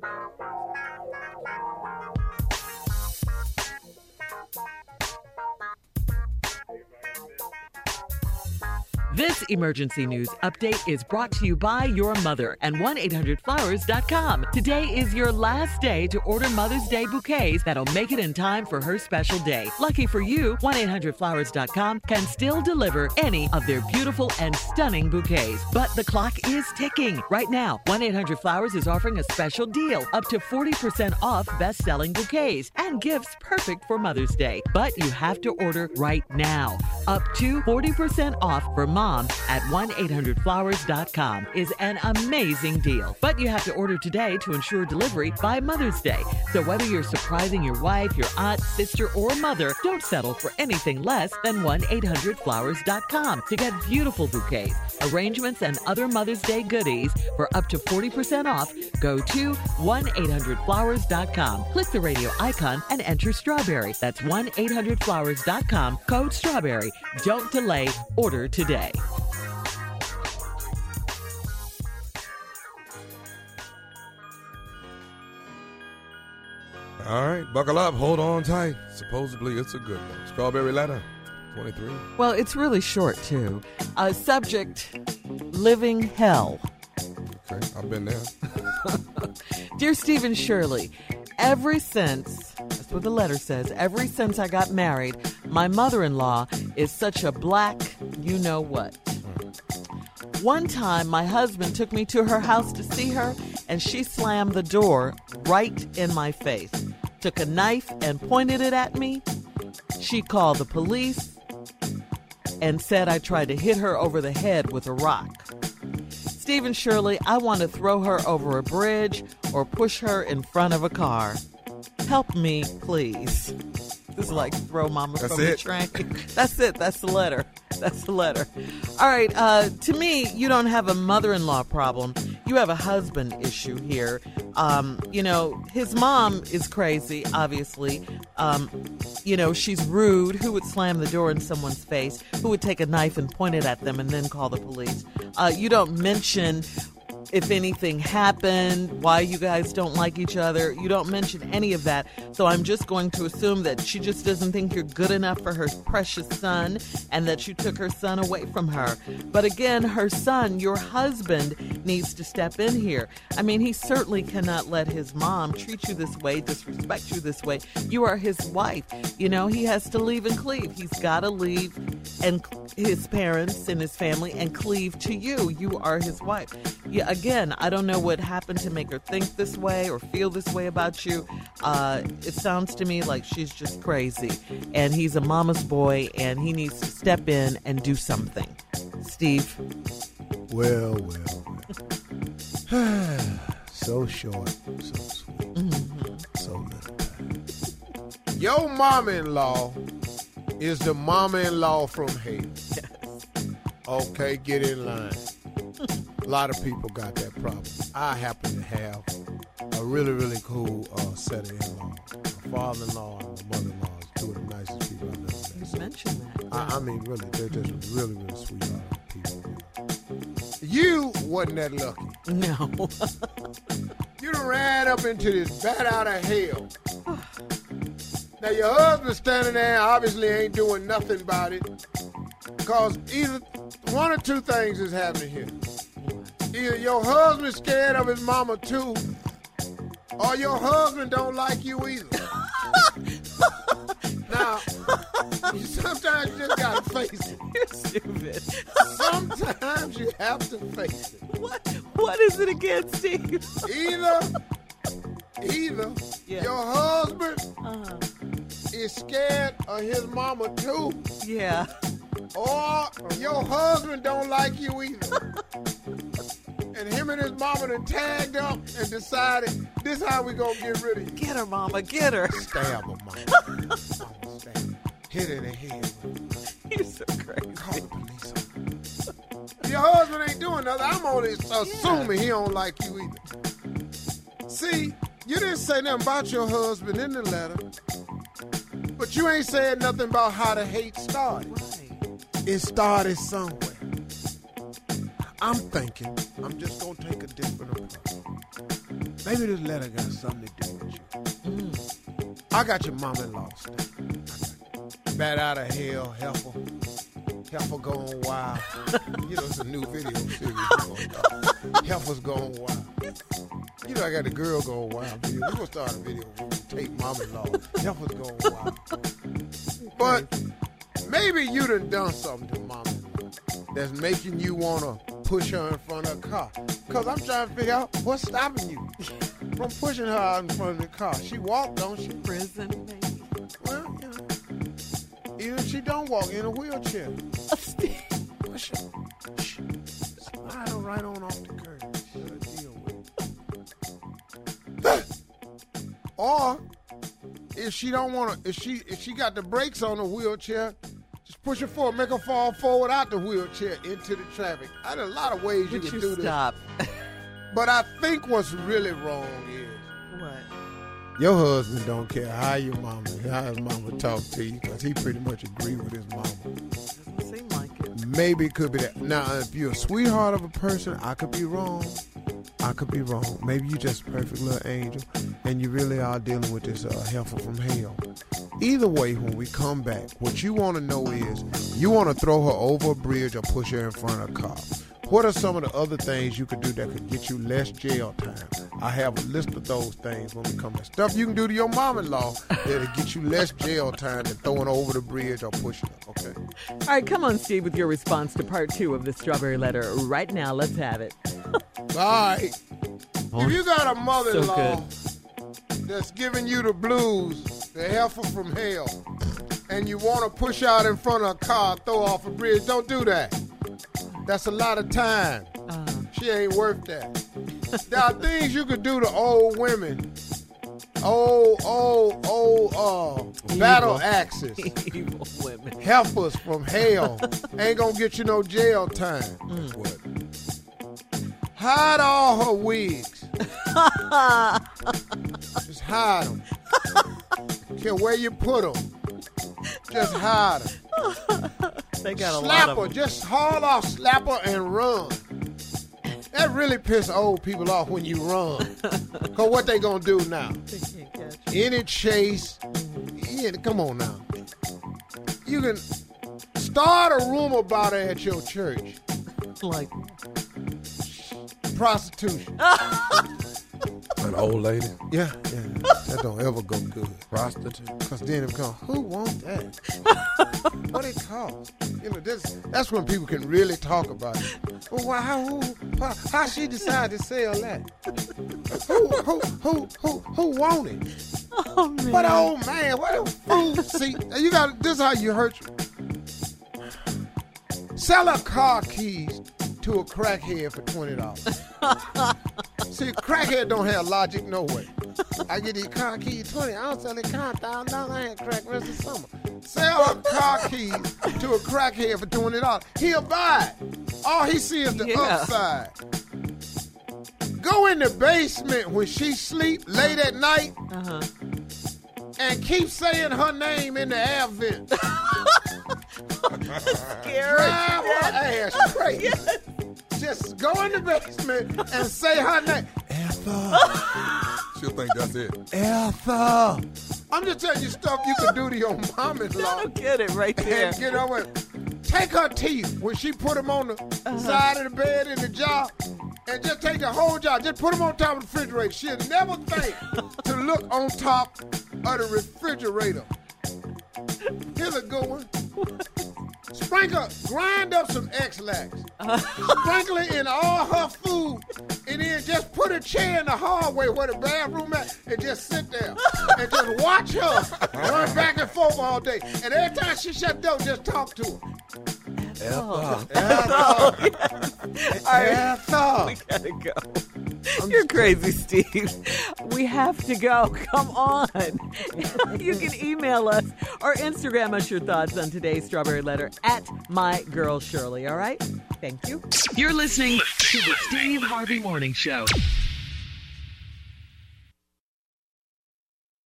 Bye. This emergency news update is brought to you by your mother and 1-800-Flowers.com. Today is your last day to order Mother's Day bouquets that'll make it in time for her special day. Lucky for you, 1-800-Flowers.com can still deliver any of their beautiful and stunning bouquets. But the clock is ticking. Right now, 1-800-Flowers is offering a special deal, up to 40% off best-selling bouquets and gifts perfect for Mother's Day. But you have to order right now. Up to 40% off for mom at 1-800-Flowers.com is an amazing deal. But you have to order today to ensure delivery by Mother's Day. So whether you're surprising your wife, your aunt, sister, or mother, don't settle for anything less than 1-800-Flowers.com to get beautiful bouquets, arrangements, and other Mother's Day goodies for up to 40% off. Go to 1-800-Flowers.com. Click the radio icon and enter Strawberry. That's 1-800-Flowers.com, code Strawberry. Don't delay, order today. All right, buckle up, hold on tight. Supposedly it's a good one. Strawberry letter, 23. Well, it's really short, too. Uh, subject Living Hell. Okay, I've been there. Dear Steve and Shirley, ever since, that's what the letter says, ever since I got married, my mother in law is such a black you know what. One time, my husband took me to her house to see her, and she slammed the door right in my face. Took a knife and pointed it at me. She called the police and said I tried to hit her over the head with a rock. Steve and Shirley, I want to throw her over a bridge or push her in front of a car. Help me, please. This is like throw mama That's from the it? train. That's it. That's the letter. That's the letter. All right. Uh, to me, you don't have a mother-in-law problem. You have a husband issue here. Um, you know, his mom is crazy. Obviously, um, you know she's rude. Who would slam the door in someone's face? Who would take a knife and point it at them and then call the police? Uh, you don't mention if anything happened, why you guys don't like each other. You don't mention any of that. So I'm just going to assume that she just doesn't think you're good enough for her precious son and that you took her son away from her. But again, her son, your husband, needs to step in here. I mean, he certainly cannot let his mom treat you this way, disrespect you this way. You are his wife. You know, he has to leave and cleave. He's got to leave and his parents and his family and cleave to you. You are his wife. Yeah, again, I don't know what happened to make her think this way or feel this way about you. Uh, it sounds to me like she's just crazy, and he's a mama's boy, and he needs to step in and do something. Steve, Well, well, well. so short, so sweet, so little. Your mama-in-law is the mama-in-law from hell. Okay, get in line. A lot of people got that problem. I happen to have a really, really cool uh, set of in-laws. My father-in-law and my mother-in-law is two of the nicest people I've ever met. you mentioned that. I, I mean, really, they're just really, really sweet people. You wasn't that lucky. No. You done ran up into this bat out of hell. now your husband's standing there obviously ain't doing nothing about it. Cause either one or two things is happening here. Either your husband's scared of his mama too, or your husband don't like you either. now, you sometimes you just gotta face it. You're stupid. Sometimes you have to face it. What? What is it against Steve? Either, either Yeah. your husband Uh, is scared of his mama too, yeah. or your husband don't like you either. and him and his mama done tagged up and decided this is how we gonna get rid of you. Get her, Mama. Get her. Stab her, mama. Mama stab. Hit her in the head. You're so crazy. Call the police. Your husband ain't doing nothing. I'm only assuming he don't like you either. See, you didn't say nothing about your husband in the letter, but you ain't saying nothing about how the hate started. Right. It started somewhere. I'm thinking I'm just gonna take a different approach. Maybe this letter got something to do with you. I got your mom-in-law stay. Bat out of hell, heifer. Heifer going wild. you know, it's a new video series. Heifer's going wild. You know, I got the girl going wild video. We're gonna start a video. We're gonna take mom-in-law. Heifer's going wild. But maybe you done done something to mom-in-law that's making you wanna push her in front of a car. Cause I'm trying to figure out what's stopping you from pushing her out in front of the car. She walked, don't she? Prison. Well, you know. Even if she don't walk in a wheelchair. Push her. Slide right on off the curb. Or if she don't wanna if she if she got the brakes on the wheelchair, push her forward, make her fall forward out the wheelchair into the traffic. I know a lot of ways you Would can you do this. stop? But I think what's really wrong is what? your husband don't care how your mama, how his mama talk to you, because he pretty much agree with his mama. Doesn't seem like it. Maybe it could be that. Now, if you're a sweetheart of a person, I could be wrong. I could be wrong. Maybe you just a perfect little angel, and you really are dealing with this uh, heifer from hell. Either way, when we come back, what you want to know is you want to throw her over a bridge or push her in front of a car. What are some of the other things you could do that could get you less jail time? I have a list of those things when we come to stuff you can do to your mom-in-law that'll get you less jail time than throwing her over the bridge or pushing her. Okay. All right, come on, Steve, with your response to part two of the strawberry letter right now. Let's have it. All right. Oh, if you got a mother-in-law that's giving you the blues, the heifer from hell, and you want to push out in front of a car, throw off a bridge, don't do that. That's a lot of time. Uh, She ain't worth that. there are things you could do to old women. Old, old, old, uh, battle axes. evil women. Heifers from hell. ain't gonna get you no jail time. What? Hide all her wigs. Just hide them. Care where you put them. Just hide them. They got a Slap lot her. of them. Just haul off, slap her, and run. That really piss old people off when you run. Cause what they gonna do now? They can't catch you. Any chase? Yeah, come on now. You can start a rumor about her at your church. Like, Prostitution. An old lady, Yeah, yeah. That don't ever go good. prostitute. Cause then it come, who want that? what it cost? You know, this that's when people can really talk about it. Well, why, how, who, why, how she decide to sell that? who, who, who, who, who want it? oh, man. What old man? What a fool? See, you got this. Is how you hurt you. Sell her car keys to a crackhead for twenty dollars. See, crackhead don't have logic no way. I get these car keys twenty. I don't sell it car thousand dollars. I ain't crack rest of summer. Sell her car keys to a crackhead for twenty dollars. He'll buy it. All he see is the Yeah. upside. Go in the basement when she sleep late at night Uh-huh. and keep saying her name in the air vent. Scary. Drive her ass crazy. Just go in the basement and say her name. Ethel. She'll think that's it. Ethel. I'm just telling you stuff you can do to your I mom-in-law don't get it right there. and get over it. Take her teeth when she put them on the uh-huh. side of the bed in the jar, and just take the whole jar. Just put them on top of the refrigerator. She'll never think to look on top of the refrigerator. Here's a good one. Sprinkle, grind up some Ex-Lax. Uh-huh. Sprinkle it in all her food, and then just put a chair in the hallway where the bathroom at, and just sit there and just watch her run back and forth all day. And every time she shut the door, just talk to her. Ethel, oh, all right. Ethel. We gotta go. You're crazy, Steve. We have to go. Come on. you can email us or Instagram us your thoughts on today's Strawberry Letter at My Girl Shirley. All right? Thank you. You're listening to the Steve Harvey Morning Show.